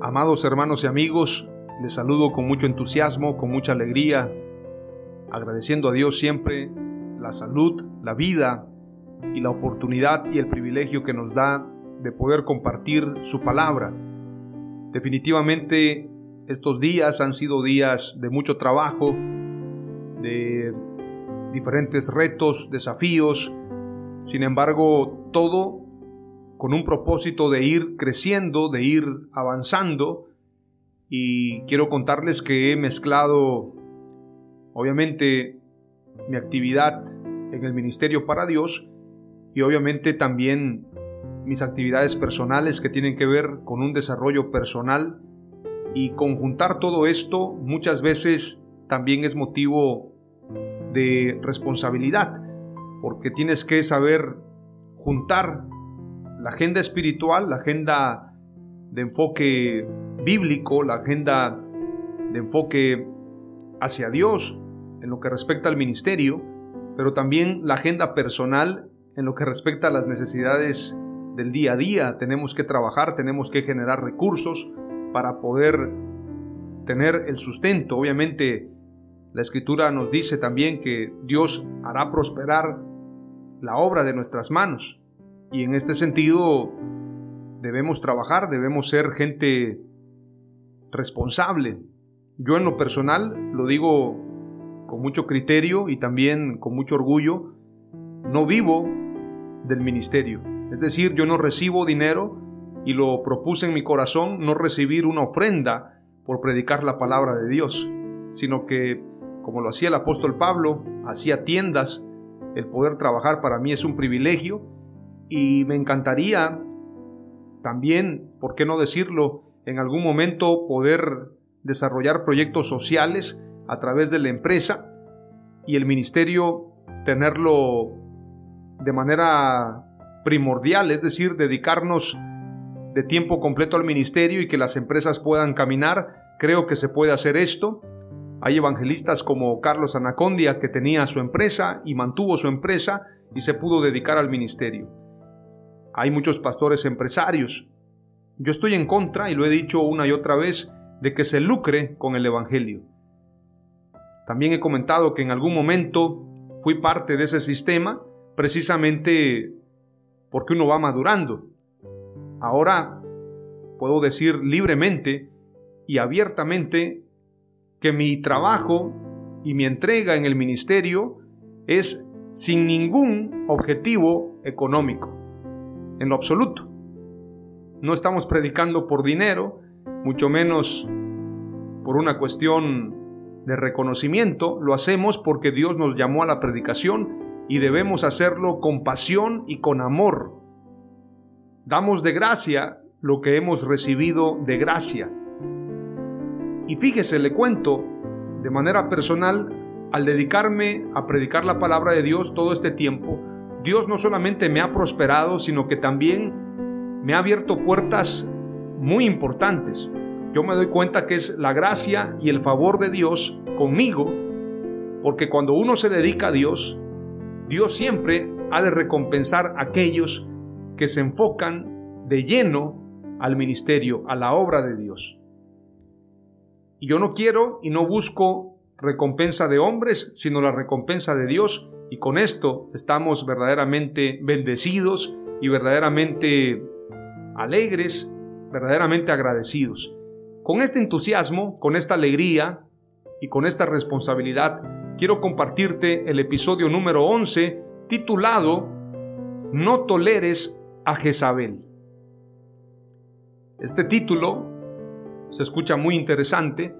Amados hermanos y amigos, les saludo con mucho entusiasmo, con mucha alegría, agradeciendo a Dios siempre la salud, la vida y la oportunidad y el privilegio que nos da de poder compartir su palabra. Definitivamente estos días han sido días de mucho trabajo, de diferentes retos, desafíos, sin embargo todo con un propósito de ir creciendo, de ir avanzando. Y quiero contarles que he mezclado, obviamente, mi actividad en el Ministerio para Dios y obviamente también mis actividades personales que tienen que ver con un desarrollo personal y conjuntar todo esto muchas veces también es motivo de responsabilidad porque tienes que saber juntar la agenda espiritual, la agenda de enfoque bíblico, la agenda de enfoque hacia Dios en lo que respecta al ministerio, pero también la agenda personal en lo que respecta a las necesidades del día a día. Tenemos que trabajar, tenemos que generar recursos para poder tener el sustento. Obviamente, la escritura nos dice también que Dios hará prosperar la obra de nuestras manos. Y en este sentido debemos trabajar, debemos ser gente responsable. Yo en lo personal lo digo con mucho criterio y también con mucho orgullo, no vivo del ministerio. Es decir, yo no recibo dinero y lo propuse en mi corazón no recibir una ofrenda por predicar la palabra de Dios, sino que, como lo hacía el apóstol Pablo, hacía tiendas, el poder trabajar para mí es un privilegio y me encantaría también, ¿por qué no decirlo?, en algún momento poder desarrollar proyectos sociales a través de la empresa y el ministerio tenerlo de manera primordial, es decir, dedicarnos de tiempo completo al ministerio y que las empresas puedan caminar. Creo que se puede hacer esto. Hay evangelistas como Carlos Anacondia que tenía su empresa y mantuvo su empresa y se pudo dedicar al ministerio. Hay muchos pastores empresarios. Yo estoy en contra, y lo he dicho una y otra vez, de que se lucre con el Evangelio. También he comentado que en algún momento fui parte de ese sistema precisamente porque uno va madurando. Ahora puedo decir libremente y abiertamente que mi trabajo y mi entrega en el ministerio es sin ningún objetivo económico en lo absoluto. No estamos predicando por dinero, mucho menos por una cuestión de reconocimiento, lo hacemos porque Dios nos llamó a la predicación y debemos hacerlo con pasión y con amor. Damos de gracia lo que hemos recibido de gracia. Y fíjese, le cuento de manera personal, al dedicarme a predicar la palabra de Dios todo este tiempo, Dios no solamente me ha prosperado, sino que también me ha abierto puertas muy importantes. Yo me doy cuenta que es la gracia y el favor de Dios conmigo, porque cuando uno se dedica a Dios, Dios siempre ha de recompensar a aquellos que se enfocan de lleno al ministerio, a la obra de Dios. Y yo no quiero y no busco recompensa de hombres, sino la recompensa de Dios. Y con esto estamos verdaderamente bendecidos y verdaderamente alegres, verdaderamente agradecidos. Con este entusiasmo, con esta alegría y con esta responsabilidad, quiero compartirte el episodio número 11 titulado No toleres a Jezabel. Este título se escucha muy interesante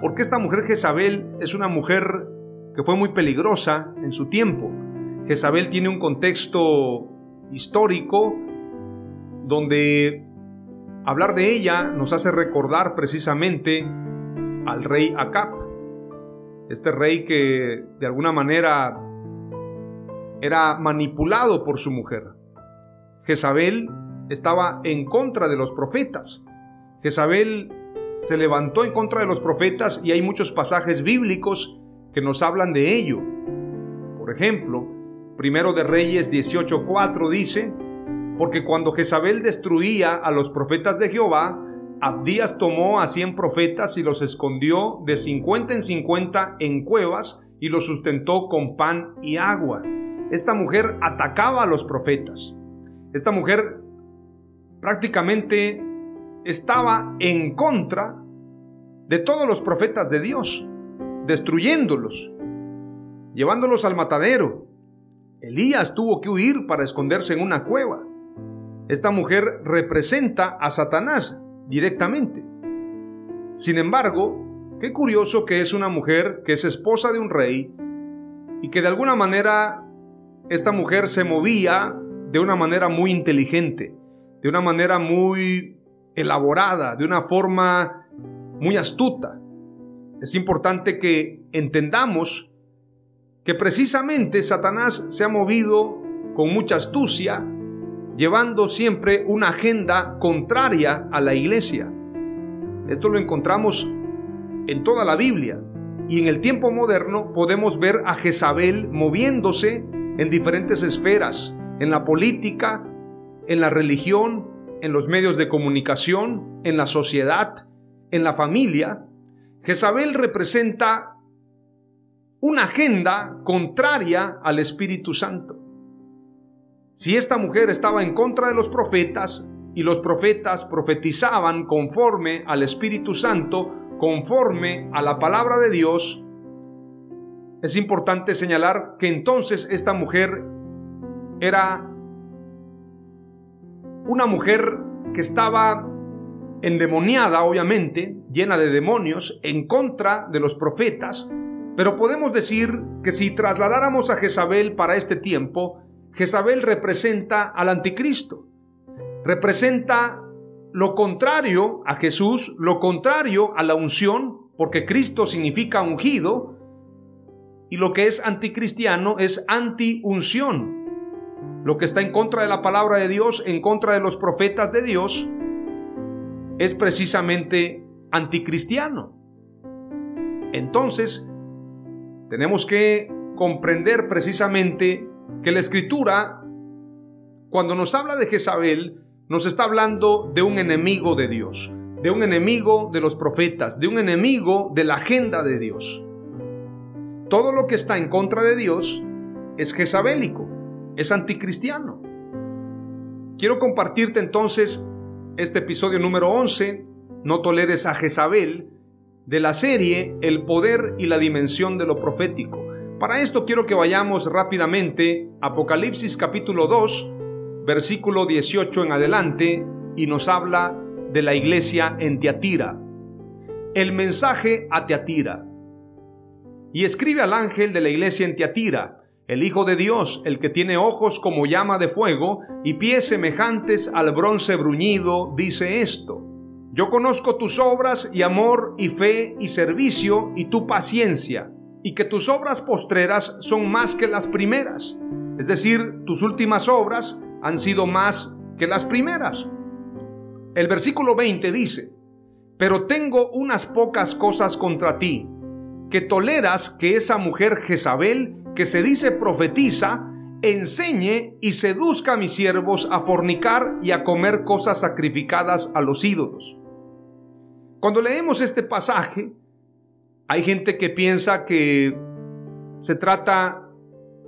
porque esta mujer Jezabel es una mujer que fue muy peligrosa en su tiempo. Jezabel tiene un contexto histórico donde hablar de ella nos hace recordar precisamente al rey Acab. Este rey que de alguna manera era manipulado por su mujer. Jezabel estaba en contra de los profetas. Jezabel se levantó en contra de los profetas y hay muchos pasajes bíblicos que nos hablan de ello. Por ejemplo, Primero de Reyes 18:4 dice, porque cuando Jezabel destruía a los profetas de Jehová, Abdías tomó a cien profetas y los escondió de cincuenta en cincuenta en cuevas y los sustentó con pan y agua. Esta mujer atacaba a los profetas. Esta mujer prácticamente estaba en contra de todos los profetas de Dios, destruyéndolos, llevándolos al matadero. Elías tuvo que huir para esconderse en una cueva. Esta mujer representa a Satanás directamente. Sin embargo, qué curioso que es una mujer que es esposa de un rey y que de alguna manera esta mujer se movía de una manera muy inteligente, de una manera muy elaborada, de una forma muy astuta. Es importante que entendamos que precisamente Satanás se ha movido con mucha astucia, llevando siempre una agenda contraria a la iglesia. Esto lo encontramos en toda la Biblia y en el tiempo moderno podemos ver a Jezabel moviéndose en diferentes esferas, en la política, en la religión, en los medios de comunicación, en la sociedad, en la familia, Jezabel representa una agenda contraria al Espíritu Santo. Si esta mujer estaba en contra de los profetas y los profetas profetizaban conforme al Espíritu Santo, conforme a la palabra de Dios, es importante señalar que entonces esta mujer era una mujer que estaba endemoniada, obviamente, llena de demonios, en contra de los profetas, pero podemos decir que si trasladáramos a Jezabel para este tiempo, Jezabel representa al anticristo, representa lo contrario a Jesús, lo contrario a la unción, porque Cristo significa ungido, y lo que es anticristiano es anti-unción, lo que está en contra de la palabra de Dios, en contra de los profetas de Dios, es precisamente anticristiano. Entonces, tenemos que comprender precisamente que la escritura, cuando nos habla de Jezabel, nos está hablando de un enemigo de Dios, de un enemigo de los profetas, de un enemigo de la agenda de Dios. Todo lo que está en contra de Dios es jezabélico es anticristiano. Quiero compartirte entonces este episodio número 11, No toleres a Jezabel, de la serie El poder y la dimensión de lo profético. Para esto quiero que vayamos rápidamente a Apocalipsis capítulo 2, versículo 18 en adelante, y nos habla de la iglesia en Teatira. El mensaje a Teatira. Y escribe al ángel de la iglesia en Teatira el Hijo de Dios, el que tiene ojos como llama de fuego y pies semejantes al bronce bruñido, dice esto. Yo conozco tus obras y amor y fe y servicio y tu paciencia, y que tus obras postreras son más que las primeras. Es decir, tus últimas obras han sido más que las primeras. El versículo 20 dice, pero tengo unas pocas cosas contra ti, que toleras que esa mujer Jezabel que se dice profetiza, enseñe y seduzca a mis siervos a fornicar y a comer cosas sacrificadas a los ídolos. Cuando leemos este pasaje, hay gente que piensa que se trata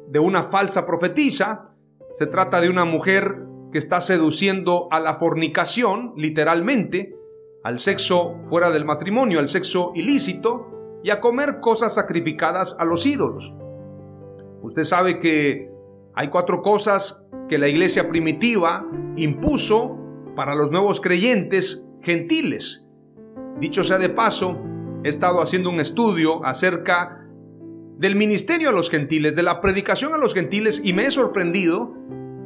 de una falsa profetisa, se trata de una mujer que está seduciendo a la fornicación, literalmente, al sexo fuera del matrimonio, al sexo ilícito, y a comer cosas sacrificadas a los ídolos. Usted sabe que hay cuatro cosas que la iglesia primitiva impuso para los nuevos creyentes gentiles. Dicho sea de paso, he estado haciendo un estudio acerca del ministerio a los gentiles, de la predicación a los gentiles y me he sorprendido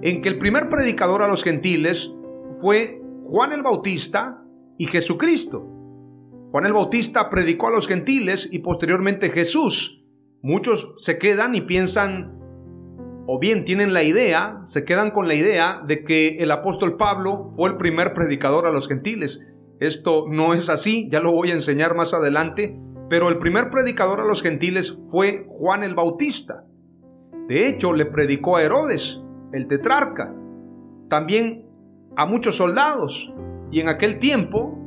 en que el primer predicador a los gentiles fue Juan el Bautista y Jesucristo. Juan el Bautista predicó a los gentiles y posteriormente Jesús. Muchos se quedan y piensan o bien tienen la idea, se quedan con la idea de que el apóstol Pablo fue el primer predicador a los gentiles. Esto no es así, ya lo voy a enseñar más adelante, pero el primer predicador a los gentiles fue Juan el Bautista. De hecho, le predicó a Herodes, el tetrarca, también a muchos soldados. Y en aquel tiempo,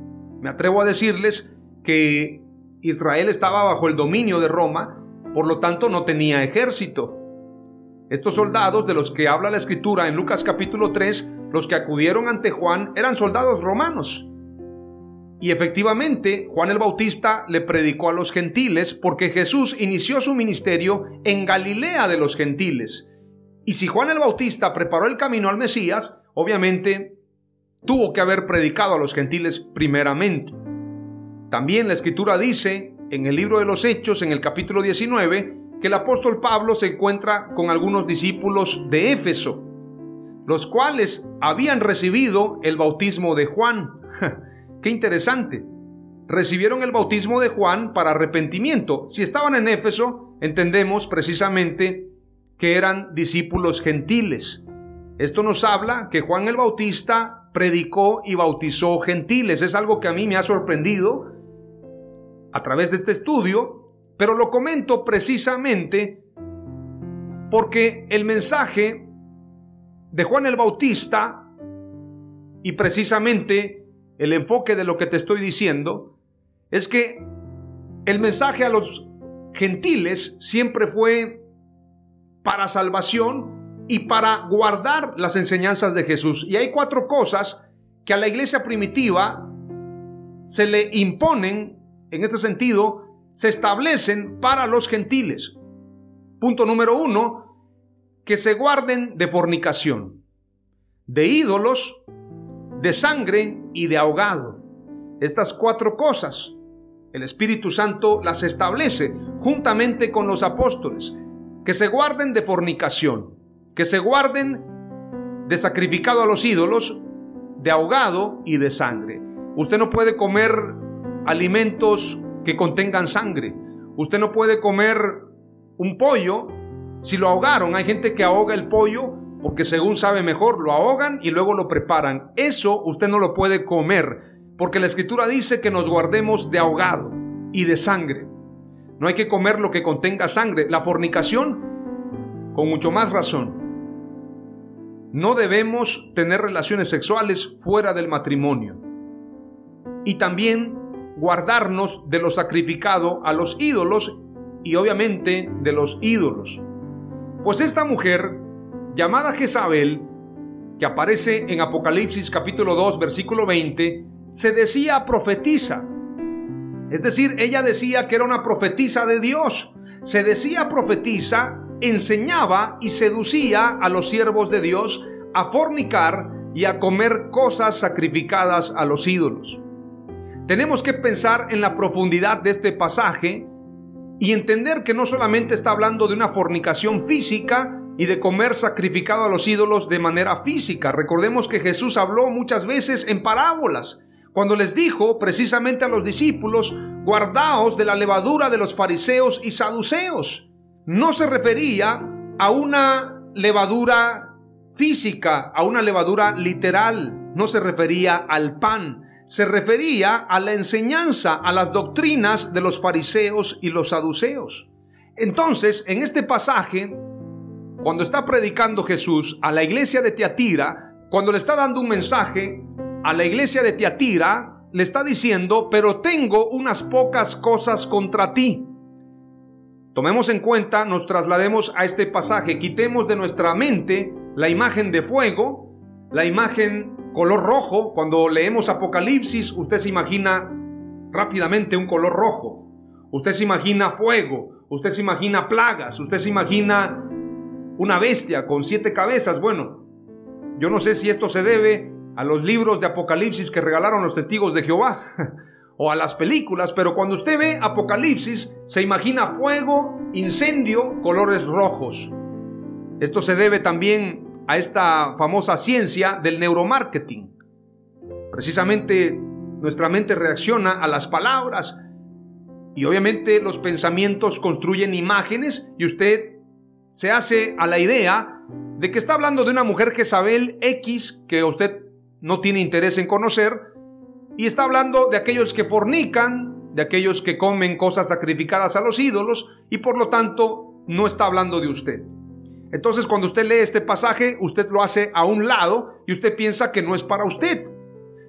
me atrevo a decirles que Israel estaba bajo el dominio de Roma, por lo tanto no tenía ejército. Estos soldados de los que habla la escritura en Lucas capítulo 3, los que acudieron ante Juan eran soldados romanos. Y efectivamente, Juan el Bautista le predicó a los gentiles porque Jesús inició su ministerio en Galilea de los gentiles. Y si Juan el Bautista preparó el camino al Mesías, obviamente tuvo que haber predicado a los gentiles primeramente. También la escritura dice en el libro de los Hechos, en el capítulo 19, que el apóstol Pablo se encuentra con algunos discípulos de Éfeso, los cuales habían recibido el bautismo de Juan. Qué interesante. Recibieron el bautismo de Juan para arrepentimiento. Si estaban en Éfeso, entendemos precisamente que eran discípulos gentiles. Esto nos habla que Juan el Bautista predicó y bautizó gentiles. Es algo que a mí me ha sorprendido a través de este estudio pero lo comento precisamente porque el mensaje de Juan el Bautista y precisamente el enfoque de lo que te estoy diciendo es que el mensaje a los gentiles siempre fue para salvación y para guardar las enseñanzas de Jesús. Y hay cuatro cosas que a la iglesia primitiva se le imponen en este sentido se establecen para los gentiles. Punto número uno, que se guarden de fornicación, de ídolos, de sangre y de ahogado. Estas cuatro cosas el Espíritu Santo las establece juntamente con los apóstoles, que se guarden de fornicación, que se guarden de sacrificado a los ídolos, de ahogado y de sangre. Usted no puede comer alimentos que contengan sangre. Usted no puede comer un pollo si lo ahogaron. Hay gente que ahoga el pollo porque según sabe mejor, lo ahogan y luego lo preparan. Eso usted no lo puede comer porque la escritura dice que nos guardemos de ahogado y de sangre. No hay que comer lo que contenga sangre. La fornicación, con mucho más razón. No debemos tener relaciones sexuales fuera del matrimonio. Y también guardarnos de lo sacrificado a los ídolos y obviamente de los ídolos. Pues esta mujer, llamada Jezabel, que aparece en Apocalipsis capítulo 2 versículo 20, se decía profetiza. Es decir, ella decía que era una profetisa de Dios. Se decía profetiza, enseñaba y seducía a los siervos de Dios a fornicar y a comer cosas sacrificadas a los ídolos. Tenemos que pensar en la profundidad de este pasaje y entender que no solamente está hablando de una fornicación física y de comer sacrificado a los ídolos de manera física. Recordemos que Jesús habló muchas veces en parábolas, cuando les dijo precisamente a los discípulos, guardaos de la levadura de los fariseos y saduceos. No se refería a una levadura física, a una levadura literal, no se refería al pan, se refería a la enseñanza, a las doctrinas de los fariseos y los saduceos. Entonces, en este pasaje, cuando está predicando Jesús a la iglesia de Tiatira, cuando le está dando un mensaje a la iglesia de Tiatira, le está diciendo, pero tengo unas pocas cosas contra ti. Tomemos en cuenta, nos traslademos a este pasaje, quitemos de nuestra mente la imagen de fuego, la imagen color rojo. Cuando leemos Apocalipsis, usted se imagina rápidamente un color rojo. Usted se imagina fuego, usted se imagina plagas, usted se imagina una bestia con siete cabezas. Bueno, yo no sé si esto se debe a los libros de Apocalipsis que regalaron los testigos de Jehová o a las películas, pero cuando usted ve Apocalipsis se imagina fuego, incendio, colores rojos. Esto se debe también a esta famosa ciencia del neuromarketing. Precisamente nuestra mente reacciona a las palabras y obviamente los pensamientos construyen imágenes y usted se hace a la idea de que está hablando de una mujer Jezabel X que usted no tiene interés en conocer y está hablando de aquellos que fornican, de aquellos que comen cosas sacrificadas a los ídolos y por lo tanto no está hablando de usted. Entonces cuando usted lee este pasaje, usted lo hace a un lado y usted piensa que no es para usted.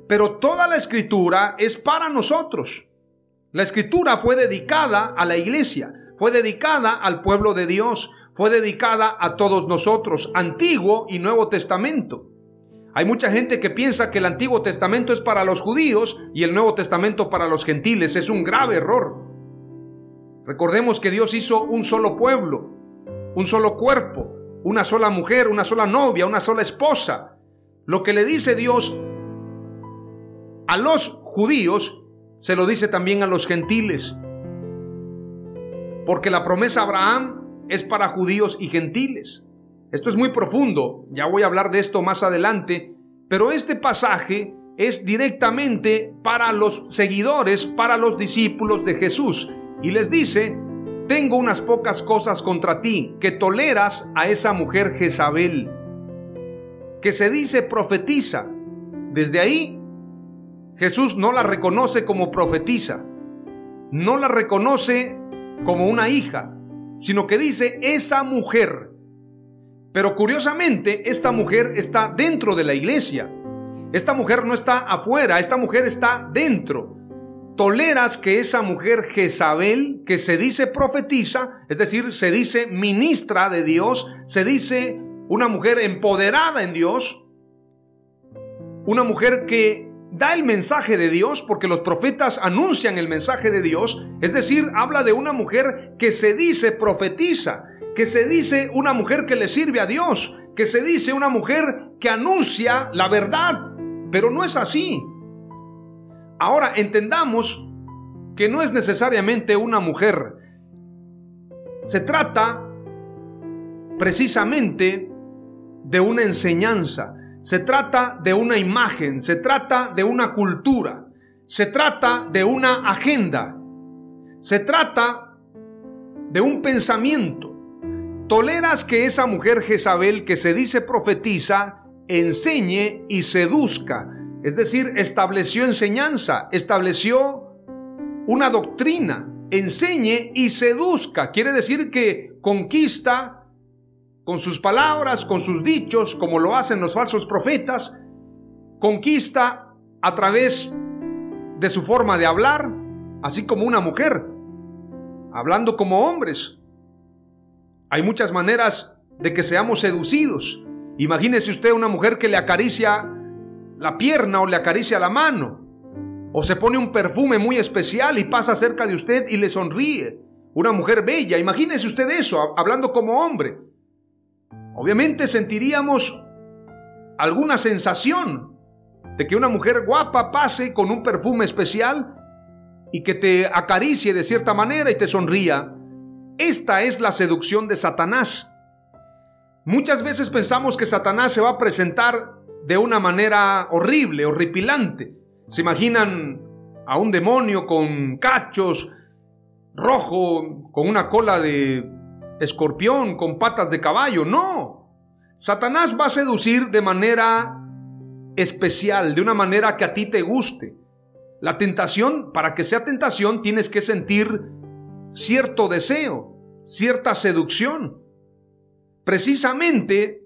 Pero toda la escritura es para nosotros. La escritura fue dedicada a la iglesia, fue dedicada al pueblo de Dios, fue dedicada a todos nosotros, Antiguo y Nuevo Testamento. Hay mucha gente que piensa que el Antiguo Testamento es para los judíos y el Nuevo Testamento para los gentiles. Es un grave error. Recordemos que Dios hizo un solo pueblo, un solo cuerpo, una sola mujer, una sola novia, una sola esposa. Lo que le dice Dios a los judíos se lo dice también a los gentiles. Porque la promesa a Abraham es para judíos y gentiles. Esto es muy profundo, ya voy a hablar de esto más adelante, pero este pasaje es directamente para los seguidores, para los discípulos de Jesús. Y les dice, tengo unas pocas cosas contra ti, que toleras a esa mujer Jezabel, que se dice profetiza. Desde ahí Jesús no la reconoce como profetisa, no la reconoce como una hija, sino que dice esa mujer. Pero curiosamente, esta mujer está dentro de la iglesia. Esta mujer no está afuera, esta mujer está dentro. Toleras que esa mujer Jezabel, que se dice profetiza, es decir, se dice ministra de Dios, se dice una mujer empoderada en Dios, una mujer que da el mensaje de Dios porque los profetas anuncian el mensaje de Dios, es decir, habla de una mujer que se dice profetiza, que se dice una mujer que le sirve a Dios, que se dice una mujer que anuncia la verdad, pero no es así. Ahora entendamos que no es necesariamente una mujer, se trata precisamente de una enseñanza, se trata de una imagen, se trata de una cultura, se trata de una agenda, se trata de un pensamiento. Toleras que esa mujer Jezabel que se dice profetiza enseñe y seduzca, es decir, estableció enseñanza, estableció una doctrina, enseñe y seduzca, quiere decir que conquista, con sus palabras, con sus dichos, como lo hacen los falsos profetas, conquista a través de su forma de hablar, así como una mujer, hablando como hombres. Hay muchas maneras de que seamos seducidos. Imagínese usted una mujer que le acaricia la pierna o le acaricia la mano, o se pone un perfume muy especial y pasa cerca de usted y le sonríe. Una mujer bella, imagínese usted eso, hablando como hombre. Obviamente sentiríamos alguna sensación de que una mujer guapa pase con un perfume especial y que te acaricie de cierta manera y te sonría. Esta es la seducción de Satanás. Muchas veces pensamos que Satanás se va a presentar de una manera horrible, horripilante. Se imaginan a un demonio con cachos, rojo, con una cola de escorpión con patas de caballo, no. Satanás va a seducir de manera especial, de una manera que a ti te guste. La tentación, para que sea tentación, tienes que sentir cierto deseo, cierta seducción. precisamente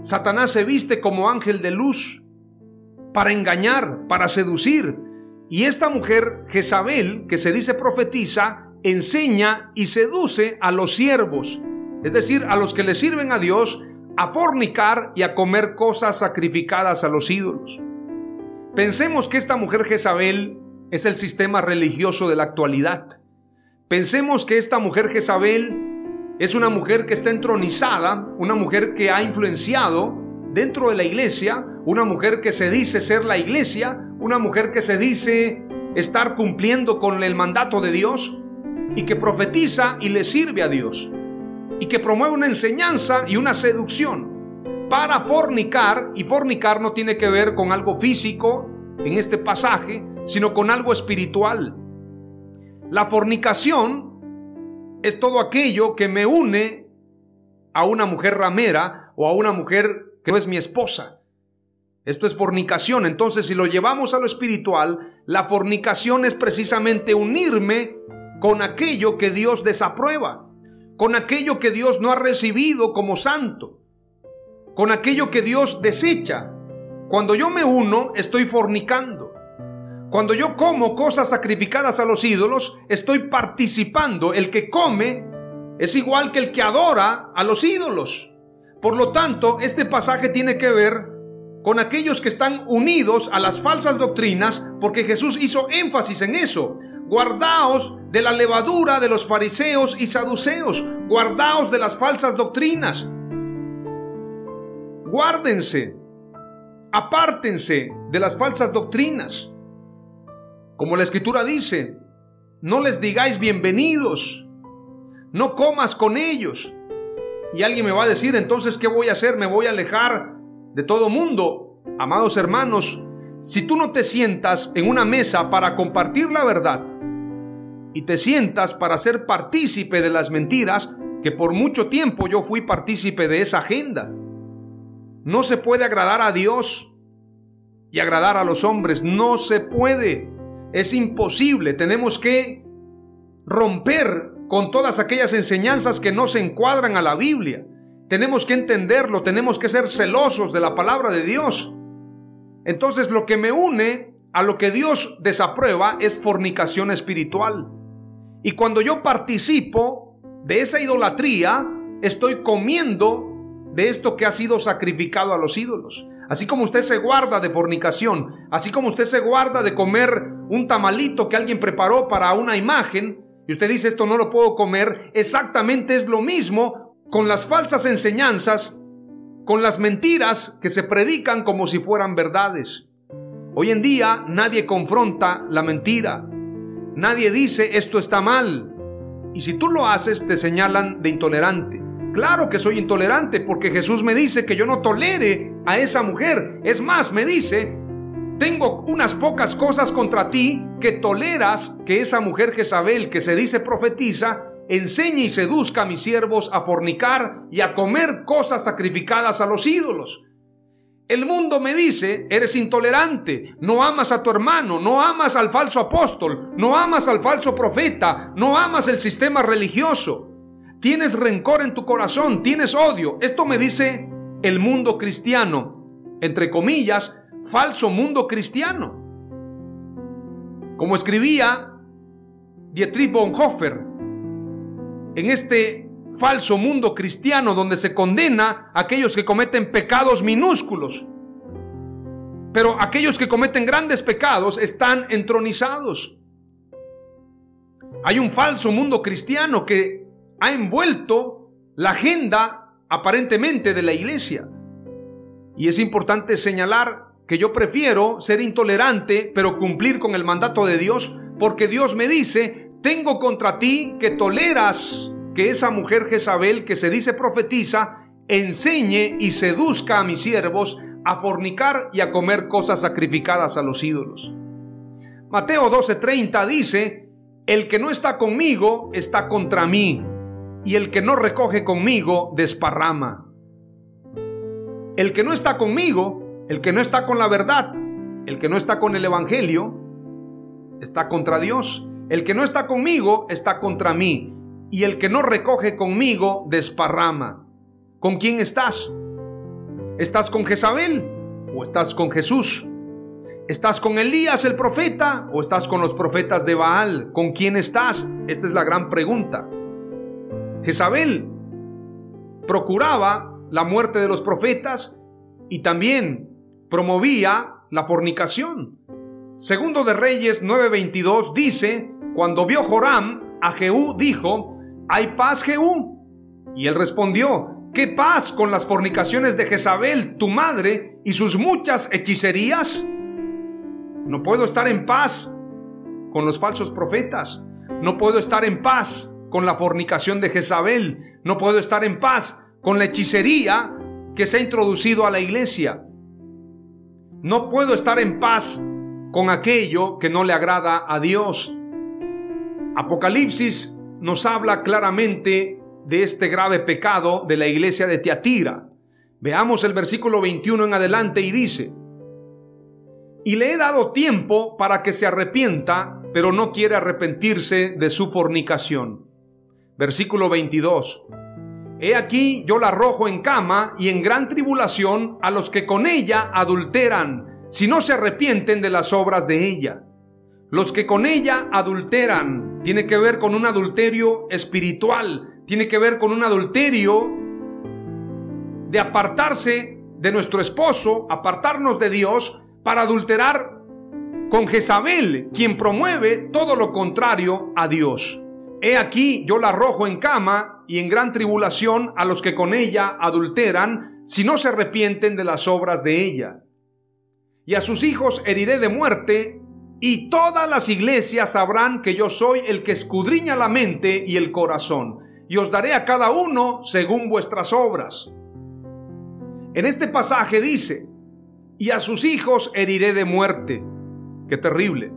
Satanás se viste como ángel de luz para engañar, para seducir. Y esta mujer, Jezabel, que se dice profetiza, enseña y seduce a los siervos, es decir, a los que le sirven a Dios, a fornicar y a comer cosas sacrificadas a los ídolos. Pensemos que esta mujer Jezabel es el sistema religioso de la actualidad. Pensemos que esta mujer Jezabel es una mujer que está entronizada, una mujer que ha influenciado dentro de la iglesia, una mujer que se dice ser la iglesia, una mujer que se dice estar cumpliendo con el mandato de Dios y que profetiza y le sirve a Dios y que promueve una enseñanza y una seducción para fornicar y fornicar no tiene que ver con algo físico en este pasaje, sino con algo espiritual. La fornicación es todo aquello que me une a una mujer ramera o a una mujer que no es mi esposa. Esto es fornicación. Entonces, si lo llevamos a lo espiritual, la fornicación es precisamente unirme con aquello que Dios desaprueba, con aquello que Dios no ha recibido como santo, con aquello que Dios desecha. Cuando yo me uno, estoy fornicando. Cuando yo como cosas sacrificadas a los ídolos, estoy participando. El que come es igual que el que adora a los ídolos. Por lo tanto, este pasaje tiene que ver con aquellos que están unidos a las falsas doctrinas, porque Jesús hizo énfasis en eso. Guardaos de la levadura de los fariseos y saduceos. Guardaos de las falsas doctrinas. Guárdense. Apártense de las falsas doctrinas. Como la escritura dice, no les digáis bienvenidos, no comas con ellos. Y alguien me va a decir, entonces, ¿qué voy a hacer? ¿Me voy a alejar de todo mundo? Amados hermanos, si tú no te sientas en una mesa para compartir la verdad y te sientas para ser partícipe de las mentiras, que por mucho tiempo yo fui partícipe de esa agenda, no se puede agradar a Dios y agradar a los hombres, no se puede. Es imposible, tenemos que romper con todas aquellas enseñanzas que no se encuadran a la Biblia. Tenemos que entenderlo, tenemos que ser celosos de la palabra de Dios. Entonces lo que me une a lo que Dios desaprueba es fornicación espiritual. Y cuando yo participo de esa idolatría, estoy comiendo de esto que ha sido sacrificado a los ídolos. Así como usted se guarda de fornicación, así como usted se guarda de comer un tamalito que alguien preparó para una imagen, y usted dice esto no lo puedo comer, exactamente es lo mismo con las falsas enseñanzas, con las mentiras que se predican como si fueran verdades. Hoy en día nadie confronta la mentira, nadie dice esto está mal, y si tú lo haces te señalan de intolerante. Claro que soy intolerante porque Jesús me dice que yo no tolere a esa mujer. Es más, me dice, tengo unas pocas cosas contra ti que toleras que esa mujer Jezabel que se dice profetiza enseñe y seduzca a mis siervos a fornicar y a comer cosas sacrificadas a los ídolos. El mundo me dice, eres intolerante, no amas a tu hermano, no amas al falso apóstol, no amas al falso profeta, no amas el sistema religioso. Tienes rencor en tu corazón, tienes odio. Esto me dice el mundo cristiano, entre comillas, falso mundo cristiano. Como escribía Dietrich Bonhoeffer, en este falso mundo cristiano donde se condena a aquellos que cometen pecados minúsculos, pero aquellos que cometen grandes pecados están entronizados. Hay un falso mundo cristiano que ha envuelto la agenda aparentemente de la iglesia. Y es importante señalar que yo prefiero ser intolerante, pero cumplir con el mandato de Dios, porque Dios me dice, tengo contra ti que toleras que esa mujer Jezabel que se dice profetiza, enseñe y seduzca a mis siervos a fornicar y a comer cosas sacrificadas a los ídolos. Mateo 12:30 dice, el que no está conmigo está contra mí y el que no recoge conmigo desparrama. El que no está conmigo, el que no está con la verdad, el que no está con el Evangelio, está contra Dios. El que no está conmigo está contra mí. Y el que no recoge conmigo desparrama. ¿Con quién estás? ¿Estás con Jezabel o estás con Jesús? ¿Estás con Elías el profeta o estás con los profetas de Baal? ¿Con quién estás? Esta es la gran pregunta. Jezabel procuraba la muerte de los profetas y también promovía la fornicación. Segundo de Reyes 9:22 dice, cuando vio Joram a Jehú dijo, ¿hay paz Jehú? Y él respondió, ¿qué paz con las fornicaciones de Jezabel, tu madre, y sus muchas hechicerías? No puedo estar en paz con los falsos profetas. No puedo estar en paz con la fornicación de Jezabel. No puedo estar en paz con la hechicería que se ha introducido a la iglesia. No puedo estar en paz con aquello que no le agrada a Dios. Apocalipsis nos habla claramente de este grave pecado de la iglesia de Tiatira. Veamos el versículo 21 en adelante y dice, y le he dado tiempo para que se arrepienta, pero no quiere arrepentirse de su fornicación. Versículo 22. He aquí yo la arrojo en cama y en gran tribulación a los que con ella adulteran, si no se arrepienten de las obras de ella. Los que con ella adulteran, tiene que ver con un adulterio espiritual, tiene que ver con un adulterio de apartarse de nuestro esposo, apartarnos de Dios para adulterar con Jezabel, quien promueve todo lo contrario a Dios. He aquí yo la arrojo en cama y en gran tribulación a los que con ella adulteran, si no se arrepienten de las obras de ella. Y a sus hijos heriré de muerte, y todas las iglesias sabrán que yo soy el que escudriña la mente y el corazón, y os daré a cada uno según vuestras obras. En este pasaje dice, y a sus hijos heriré de muerte. Qué terrible.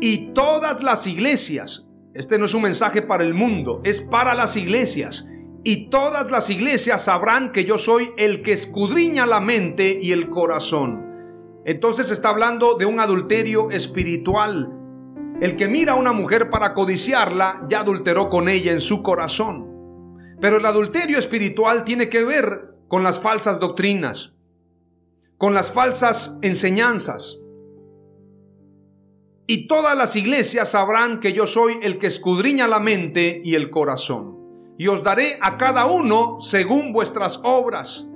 Y todas las iglesias, este no es un mensaje para el mundo, es para las iglesias. Y todas las iglesias sabrán que yo soy el que escudriña la mente y el corazón. Entonces está hablando de un adulterio espiritual. El que mira a una mujer para codiciarla ya adulteró con ella en su corazón. Pero el adulterio espiritual tiene que ver con las falsas doctrinas, con las falsas enseñanzas. Y todas las iglesias sabrán que yo soy el que escudriña la mente y el corazón. Y os daré a cada uno según vuestras obras.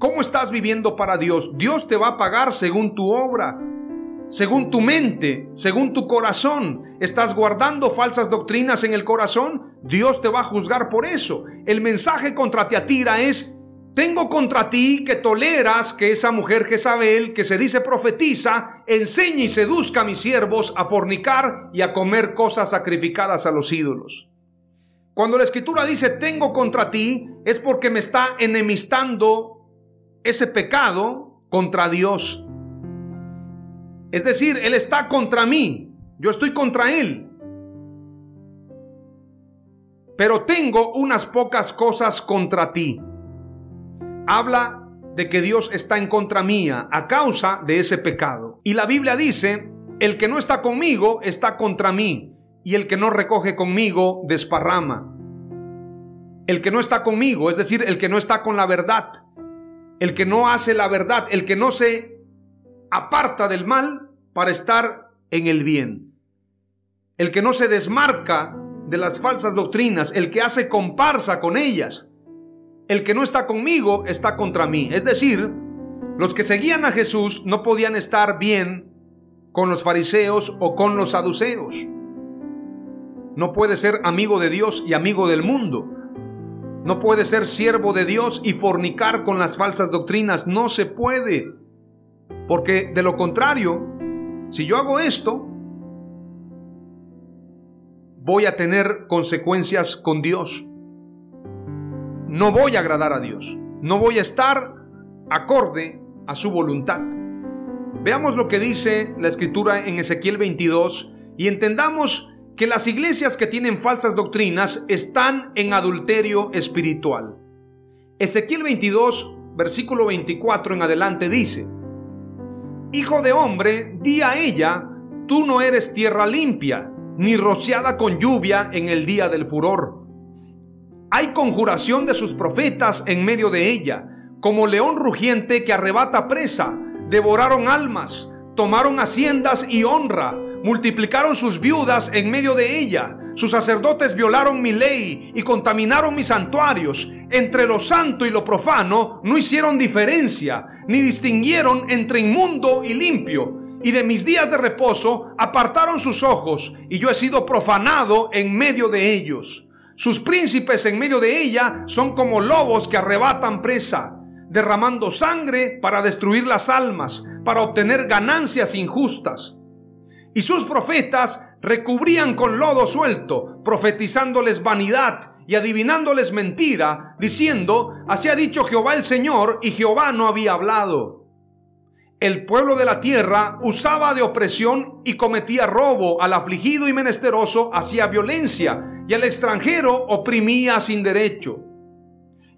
¿Cómo estás viviendo para Dios? Dios te va a pagar según tu obra, según tu mente, según tu corazón. ¿Estás guardando falsas doctrinas en el corazón? Dios te va a juzgar por eso. El mensaje contra Tiatira es tengo contra ti que toleras que esa mujer Jezabel, que se dice profetiza, enseñe y seduzca a mis siervos a fornicar y a comer cosas sacrificadas a los ídolos. Cuando la escritura dice tengo contra ti, es porque me está enemistando ese pecado contra Dios. Es decir, Él está contra mí, yo estoy contra Él. Pero tengo unas pocas cosas contra ti habla de que Dios está en contra mía a causa de ese pecado. Y la Biblia dice, el que no está conmigo está contra mí, y el que no recoge conmigo desparrama. El que no está conmigo, es decir, el que no está con la verdad, el que no hace la verdad, el que no se aparta del mal para estar en el bien. El que no se desmarca de las falsas doctrinas, el que hace comparsa con ellas el que no está conmigo está contra mí. Es decir, los que seguían a Jesús no podían estar bien con los fariseos o con los saduceos. No puede ser amigo de Dios y amigo del mundo. No puede ser siervo de Dios y fornicar con las falsas doctrinas. No se puede. Porque de lo contrario, si yo hago esto, voy a tener consecuencias con Dios no voy a agradar a Dios, no voy a estar acorde a su voluntad. Veamos lo que dice la escritura en Ezequiel 22 y entendamos que las iglesias que tienen falsas doctrinas están en adulterio espiritual. Ezequiel 22, versículo 24 en adelante dice, Hijo de hombre, di a ella, tú no eres tierra limpia, ni rociada con lluvia en el día del furor Hay conjuración de sus profetas en medio de ella, como león rugiente que arrebata presa. Devoraron almas, tomaron haciendas y honra, multiplicaron sus viudas en medio de ella. Sus sacerdotes violaron mi ley y contaminaron mis santuarios. Entre lo santo y lo profano no hicieron diferencia, ni distinguieron entre inmundo y limpio. Y de mis días de reposo apartaron sus ojos, y yo he sido profanado en medio de ellos. Sus príncipes en medio de ella son como lobos que arrebatan presa derramando sangre para destruir las almas, para obtener ganancias injustas. Y sus profetas recubrían con lodo suelto, profetizándoles vanidad y adivinándoles mentira, diciendo, así ha dicho Jehová el Señor, y Jehová no había hablado. El pueblo de la tierra usaba de opresión y cometía robo, al afligido y menesteroso hacía violencia, y al extranjero oprimía sin derecho.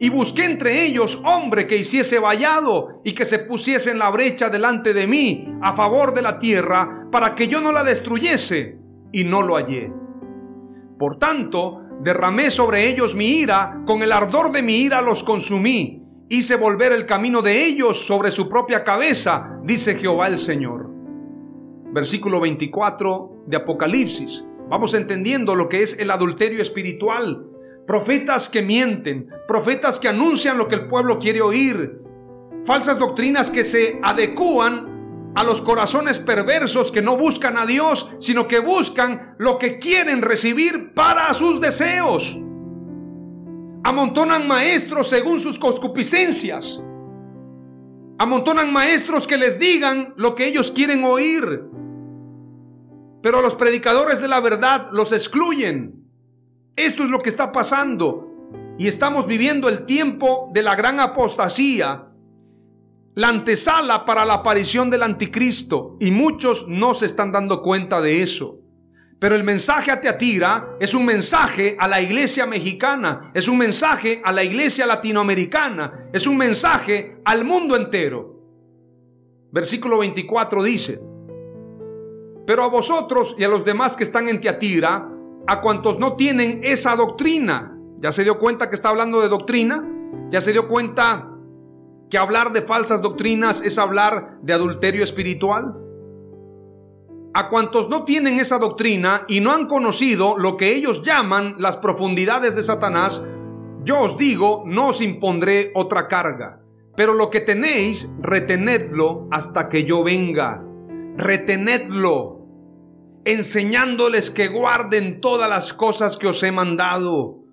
Y busqué entre ellos hombre que hiciese vallado y que se pusiese en la brecha delante de mí a favor de la tierra para que yo no la destruyese. Y no lo hallé. Por tanto, derramé sobre ellos mi ira, con el ardor de mi ira los consumí. Hice volver el camino de ellos sobre su propia cabeza, dice Jehová el Señor. Versículo 24 de Apocalipsis. Vamos entendiendo lo que es el adulterio espiritual profetas que mienten, profetas que anuncian lo que el pueblo quiere oír, falsas doctrinas que se adecúan a los corazones perversos que no buscan a Dios, sino que buscan lo que quieren recibir para sus deseos. Amontonan maestros según sus concupiscencias. Amontonan maestros que les digan lo que ellos quieren oír. Pero los predicadores de la verdad los excluyen. Esto es lo que está pasando. Y estamos viviendo el tiempo de la gran apostasía, la antesala para la aparición del anticristo. Y muchos no se están dando cuenta de eso. Pero el mensaje a Teatira es un mensaje a la iglesia mexicana, es un mensaje a la iglesia latinoamericana, es un mensaje al mundo entero. Versículo 24 dice, pero a vosotros y a los demás que están en Teatira, a cuantos no tienen esa doctrina. ¿Ya se dio cuenta que está hablando de doctrina? ¿Ya se dio cuenta que hablar de falsas doctrinas es hablar de adulterio espiritual? A cuantos no tienen esa doctrina y no han conocido lo que ellos llaman las profundidades de Satanás, yo os digo, no os impondré otra carga. Pero lo que tenéis, retenedlo hasta que yo venga. Retenedlo enseñándoles que guarden todas las cosas que os he mandado.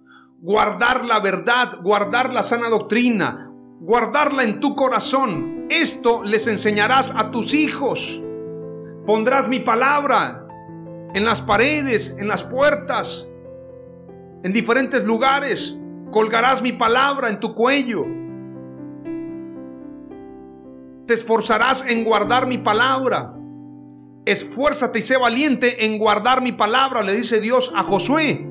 Guardar la verdad, guardar la sana doctrina, guardarla en tu corazón. Esto les enseñarás a tus hijos. Pondrás mi palabra en las paredes, en las puertas, en diferentes lugares. Colgarás mi palabra en tu cuello. Te esforzarás en guardar mi palabra esfuérzate y sé valiente en guardar mi palabra, le dice Dios a Josué.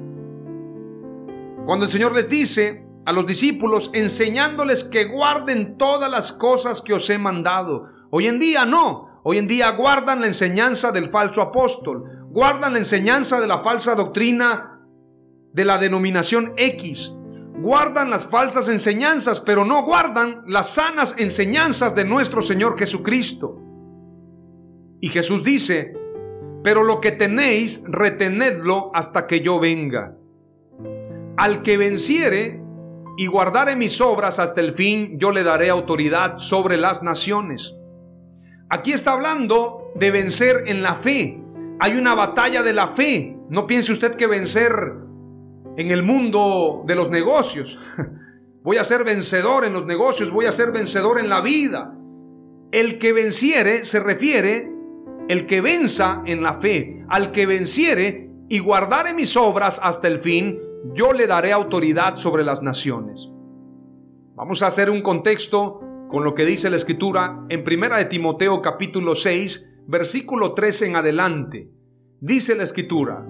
Cuando el Señor les dice a los discípulos, enseñándoles que guarden todas las cosas que os he mandado. Hoy en día no, hoy en día guardan la enseñanza del falso apóstol, guardan la enseñanza de la falsa doctrina de la denominación X, guardan las falsas enseñanzas, pero no guardan las sanas enseñanzas de nuestro Señor Jesucristo. Y Jesús dice, pero lo que tenéis, retenedlo hasta que yo venga. Al que venciere y guardare mis obras hasta el fin, yo le daré autoridad sobre las naciones. Aquí está hablando de vencer en la fe. Hay una batalla de la fe. No piense usted que vencer en el mundo de los negocios. Voy a ser vencedor en los negocios, voy a ser vencedor en la vida. El que venciere se refiere el que venza en la fe, al que venciere y guardare mis obras hasta el fin, yo le daré autoridad sobre las naciones. Vamos a hacer un contexto con lo que dice la escritura en Primera de Timoteo capítulo 6, versículo 13 en adelante. Dice la escritura: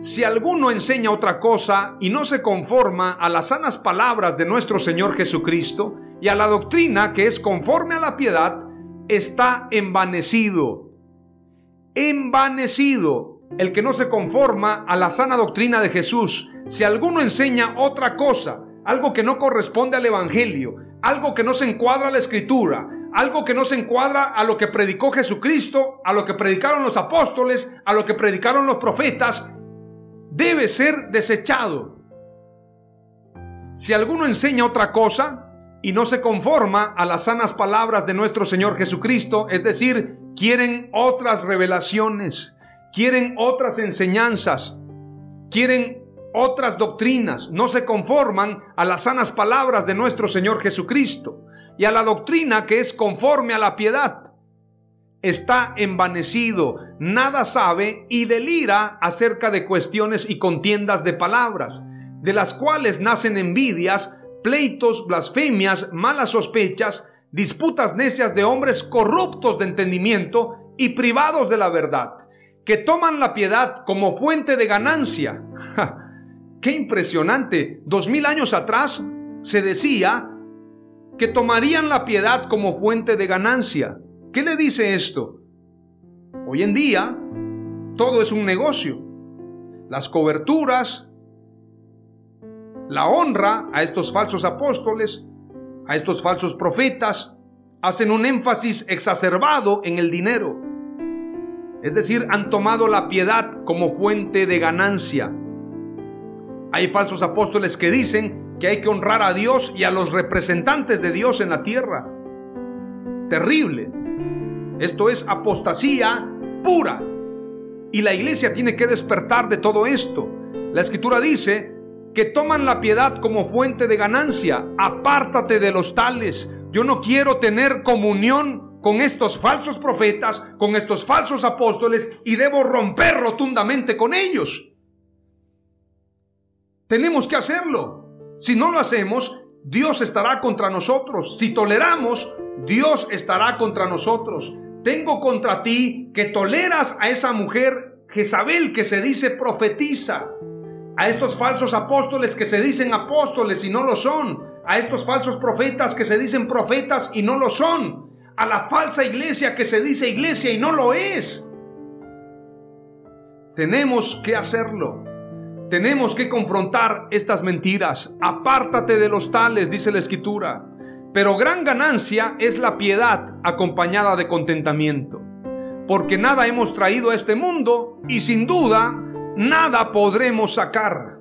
Si alguno enseña otra cosa y no se conforma a las sanas palabras de nuestro Señor Jesucristo y a la doctrina que es conforme a la piedad, está envanecido envanecido. el que no se conforma a la sana doctrina de Jesús. Si alguno enseña otra cosa, algo que no corresponde al Evangelio, algo que no se encuadra a la Escritura, algo que no se encuadra a lo que predicó Jesucristo, a lo que predicaron los apóstoles, a lo que predicaron los profetas, debe ser desechado. Si alguno enseña otra cosa y no se conforma a las sanas palabras de nuestro Señor Jesucristo, es decir, quieren otras revelaciones, quieren otras enseñanzas, quieren otras doctrinas, no se conforman a las sanas palabras de nuestro Señor Jesucristo y a la doctrina que es conforme a la piedad. Está envanecido, nada sabe y delira acerca de cuestiones y contiendas de palabras, de las cuales nacen envidias, pleitos, blasfemias, malas sospechas, disputas necias de hombres corruptos de entendimiento y privados de la verdad, que toman la piedad como fuente de ganancia. Qué impresionante. Dos mil años atrás se decía que tomarían la piedad como fuente de ganancia. ¿Qué le dice esto? Hoy en día todo es un negocio. Las coberturas, la honra a estos falsos apóstoles, a estos falsos profetas, hacen un énfasis exacerbado en el dinero. Es decir, han tomado la piedad como fuente de ganancia. Hay falsos apóstoles que dicen que hay que honrar a Dios y a los representantes de Dios en la tierra. Terrible. Esto es apostasía pura. Y la iglesia tiene que despertar de todo esto. La escritura dice que toman la piedad como fuente de ganancia. Apártate de los tales. Yo no quiero tener comunión con estos falsos profetas, con estos falsos apóstoles y debo romper rotundamente con ellos. Tenemos que hacerlo. Si no lo hacemos, Dios estará contra nosotros. Si toleramos, Dios estará contra nosotros. Tengo contra ti que toleras a esa mujer Jezabel que se dice profetiza. A estos falsos apóstoles que se dicen apóstoles y no lo son. A estos falsos profetas que se dicen profetas y no lo son. A la falsa iglesia que se dice iglesia y no lo es. Tenemos que hacerlo. Tenemos que confrontar estas mentiras. Apártate de los tales, dice la escritura. Pero gran ganancia es la piedad acompañada de contentamiento. Porque nada hemos traído a este mundo y sin duda nada podremos sacar.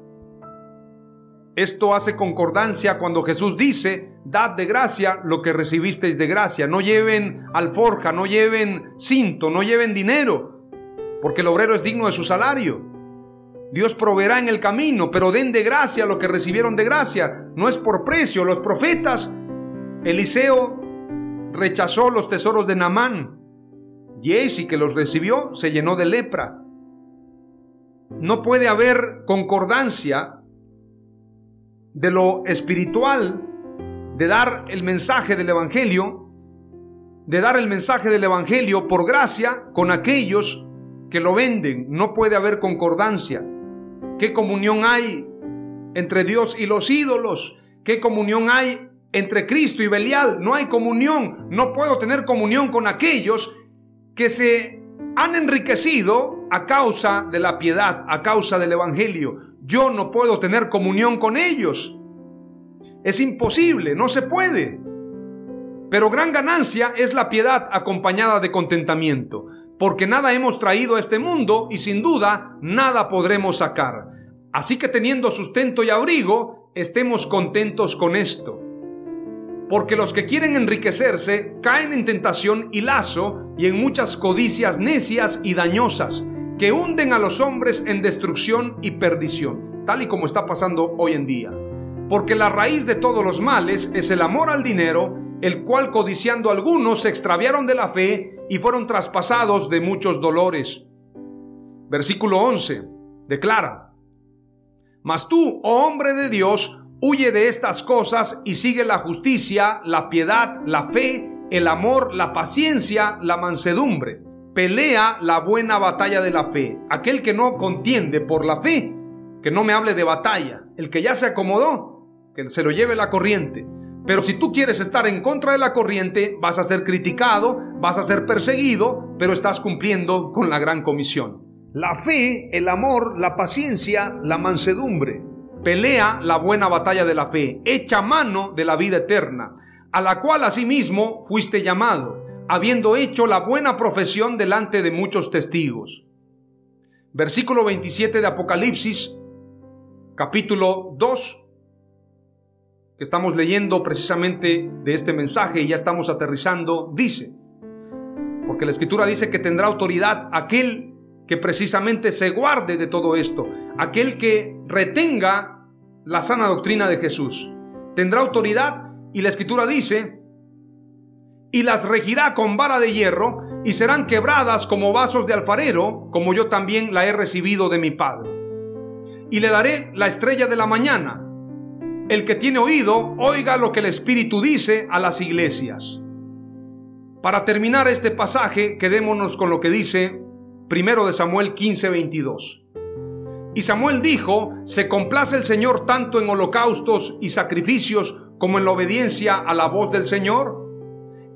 Esto hace concordancia cuando Jesús dice, dad de gracia lo que recibisteis de gracia. No lleven alforja, no lleven cinto, no lleven dinero, porque el obrero es digno de su salario. Dios proveerá en el camino, pero den de gracia lo que recibieron de gracia. No es por precio. Los profetas, Eliseo rechazó los tesoros de Namán. Jesse, que los recibió, se llenó de lepra. No puede haber concordancia de lo espiritual, de dar el mensaje del Evangelio, de dar el mensaje del Evangelio por gracia con aquellos que lo venden. No puede haber concordancia. ¿Qué comunión hay entre Dios y los ídolos? ¿Qué comunión hay entre Cristo y Belial? No hay comunión. No puedo tener comunión con aquellos que se han enriquecido a causa de la piedad, a causa del Evangelio. Yo no puedo tener comunión con ellos. Es imposible, no se puede. Pero gran ganancia es la piedad acompañada de contentamiento porque nada hemos traído a este mundo y sin duda nada podremos sacar. Así que teniendo sustento y abrigo, estemos contentos con esto. Porque los que quieren enriquecerse caen en tentación y lazo y en muchas codicias necias y dañosas que hunden a los hombres en destrucción y perdición, tal y como está pasando hoy en día. Porque la raíz de todos los males es el amor al dinero, el cual codiciando algunos se extraviaron de la fe y fueron traspasados de muchos dolores. Versículo 11 declara, Mas tú, oh hombre de Dios, huye de estas cosas y sigue la justicia, la piedad, la fe, el amor, la paciencia, la mansedumbre. Pelea la buena batalla de la fe. Aquel que no contiende por la fe, que no me hable de batalla. El que ya se acomodó, que se lo lleve la corriente. Pero si tú quieres estar en contra de la corriente, vas a ser criticado, vas a ser perseguido, pero estás cumpliendo con la gran comisión. la fe, el amor, la paciencia, la mansedumbre. Pelea la buena batalla de la fe, echa mano de la vida eterna, a la cual asimismo fuiste llamado, habiendo hecho la buena profesión delante de muchos testigos. Versículo 27 de Apocalipsis, capítulo 2, que estamos leyendo precisamente de este mensaje y ya estamos aterrizando, dice, porque la escritura dice que tendrá autoridad aquel que precisamente se guarde de todo esto, aquel que retenga la sana doctrina de Jesús. Tendrá autoridad y la escritura dice, y las regirá con vara de hierro y serán quebradas como vasos de alfarero, como yo también la he recibido de mi Padre. Y le daré la estrella de la mañana. El que tiene oído, oiga lo que el Espíritu dice a las iglesias. Para terminar este pasaje, quedémonos con lo que dice primero de Samuel 15:22. Y Samuel dijo, se complace el Señor tanto en holocaustos y sacrificios como en la obediencia a la voz del Señor.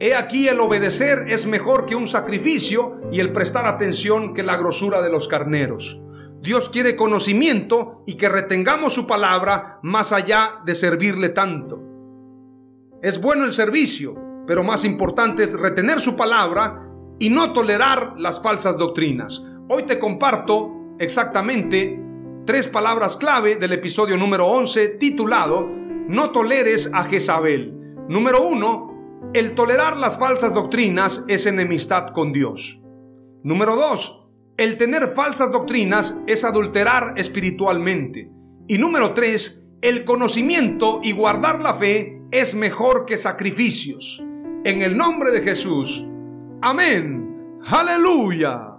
He aquí el obedecer es mejor que un sacrificio y el prestar atención que la grosura de los carneros. Dios quiere conocimiento y que retengamos su palabra más allá de servirle tanto. Es bueno el servicio, pero más importante es retener su palabra y no tolerar las falsas doctrinas. Hoy te comparto exactamente tres palabras clave del episodio número 11 titulado No toleres a Jezabel. Número uno, el tolerar las falsas doctrinas es enemistad con Dios. Número dos, el tener falsas doctrinas es adulterar espiritualmente. Y número tres, el conocimiento y guardar la fe es mejor que sacrificios en el nombre de Jesús. Amén. Aleluya.